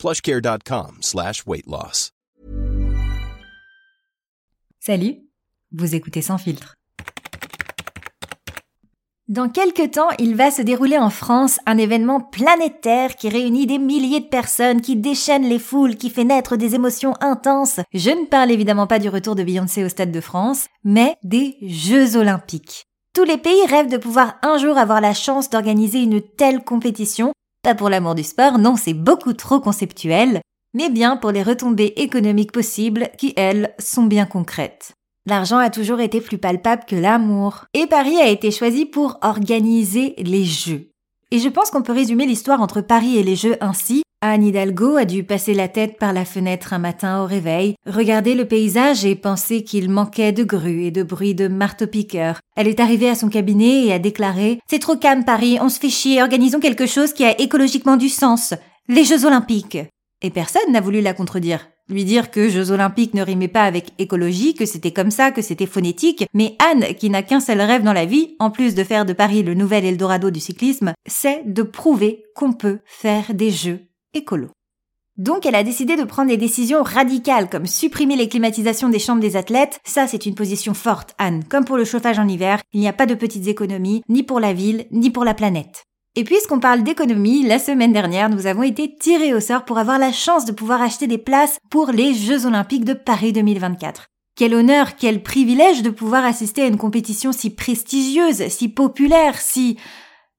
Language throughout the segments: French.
plushcare.com slash. Salut, vous écoutez Sans filtre. Dans quelques temps, il va se dérouler en France un événement planétaire qui réunit des milliers de personnes, qui déchaîne les foules, qui fait naître des émotions intenses. Je ne parle évidemment pas du retour de Beyoncé au Stade de France, mais des Jeux Olympiques. Tous les pays rêvent de pouvoir un jour avoir la chance d'organiser une telle compétition. Pas pour l'amour du sport, non, c'est beaucoup trop conceptuel, mais bien pour les retombées économiques possibles qui, elles, sont bien concrètes. L'argent a toujours été plus palpable que l'amour. Et Paris a été choisi pour organiser les Jeux. Et je pense qu'on peut résumer l'histoire entre Paris et les Jeux ainsi. Anne Hidalgo a dû passer la tête par la fenêtre un matin au réveil, regarder le paysage et penser qu'il manquait de grues et de bruit de marteau-piqueur. Elle est arrivée à son cabinet et a déclaré C'est trop calme Paris, on se fait chier, organisons quelque chose qui a écologiquement du sens. Les Jeux Olympiques. Et personne n'a voulu la contredire lui dire que Jeux olympiques ne rimait pas avec écologie, que c'était comme ça, que c'était phonétique, mais Anne, qui n'a qu'un seul rêve dans la vie, en plus de faire de Paris le nouvel Eldorado du cyclisme, c'est de prouver qu'on peut faire des jeux écolos. Donc elle a décidé de prendre des décisions radicales comme supprimer les climatisations des chambres des athlètes. Ça c'est une position forte, Anne. Comme pour le chauffage en hiver, il n'y a pas de petites économies, ni pour la ville, ni pour la planète. Et puisqu'on parle d'économie, la semaine dernière, nous avons été tirés au sort pour avoir la chance de pouvoir acheter des places pour les Jeux Olympiques de Paris 2024. Quel honneur, quel privilège de pouvoir assister à une compétition si prestigieuse, si populaire, si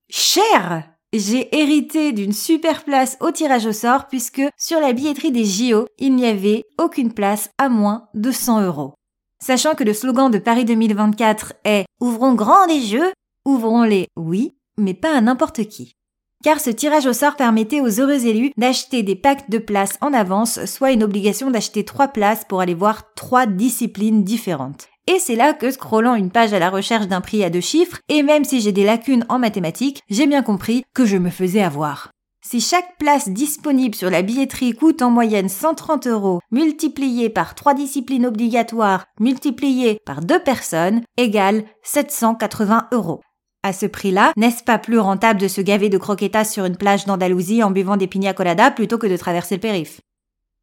chère. J'ai hérité d'une super place au tirage au sort puisque sur la billetterie des JO, il n'y avait aucune place à moins de 100 euros. Sachant que le slogan de Paris 2024 est Ouvrons grand les jeux, ouvrons-les, oui, mais pas à n'importe qui. Car ce tirage au sort permettait aux heureux élus d'acheter des packs de places en avance, soit une obligation d'acheter trois places pour aller voir trois disciplines différentes. Et c'est là que, scrollant une page à la recherche d'un prix à deux chiffres, et même si j'ai des lacunes en mathématiques, j'ai bien compris que je me faisais avoir. Si chaque place disponible sur la billetterie coûte en moyenne 130 euros, multiplié par trois disciplines obligatoires, multiplié par deux personnes, égale 780 euros. À ce prix-là, n'est-ce pas plus rentable de se gaver de croquetas sur une plage d'Andalousie en buvant des pina coladas plutôt que de traverser le périph'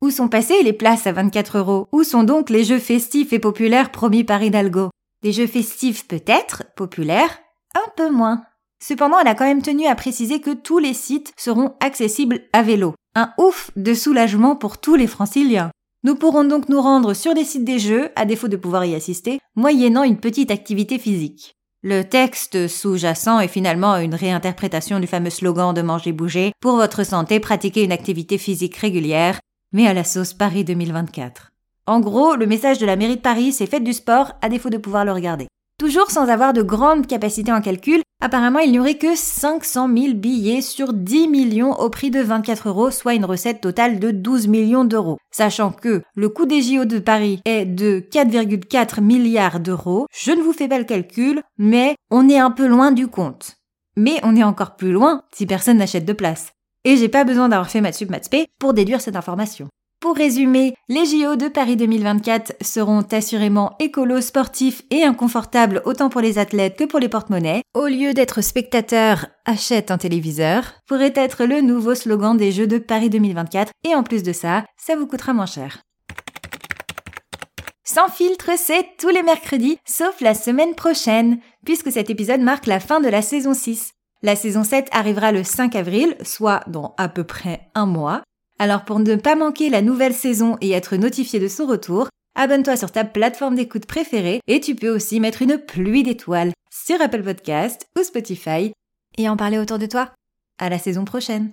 Où sont passées les places à 24 euros? Où sont donc les jeux festifs et populaires promis par Hidalgo? Des jeux festifs peut-être, populaires, un peu moins. Cependant, elle a quand même tenu à préciser que tous les sites seront accessibles à vélo. Un ouf de soulagement pour tous les franciliens. Nous pourrons donc nous rendre sur les sites des jeux, à défaut de pouvoir y assister, moyennant une petite activité physique. Le texte sous-jacent est finalement une réinterprétation du fameux slogan de manger bouger pour votre santé, pratiquer une activité physique régulière, mais à la sauce Paris 2024. En gros, le message de la mairie de Paris, c'est faites du sport à défaut de pouvoir le regarder. Toujours sans avoir de grandes capacités en calcul, apparemment il n'y aurait que 500 000 billets sur 10 millions au prix de 24 euros, soit une recette totale de 12 millions d'euros. Sachant que le coût des JO de Paris est de 4,4 milliards d'euros, je ne vous fais pas le calcul, mais on est un peu loin du compte. Mais on est encore plus loin si personne n'achète de place. Et j'ai pas besoin d'avoir fait maths sup maths pour déduire cette information. Pour résumer, les JO de Paris 2024 seront assurément écolos, sportifs et inconfortables autant pour les athlètes que pour les porte-monnaies. Au lieu d'être spectateur, achète un téléviseur pourrait être le nouveau slogan des Jeux de Paris 2024 et en plus de ça, ça vous coûtera moins cher. Sans filtre, c'est tous les mercredis, sauf la semaine prochaine, puisque cet épisode marque la fin de la saison 6. La saison 7 arrivera le 5 avril, soit dans à peu près un mois. Alors pour ne pas manquer la nouvelle saison et être notifié de son retour, abonne-toi sur ta plateforme d'écoute préférée et tu peux aussi mettre une pluie d'étoiles sur Apple Podcast ou Spotify et en parler autour de toi. À la saison prochaine.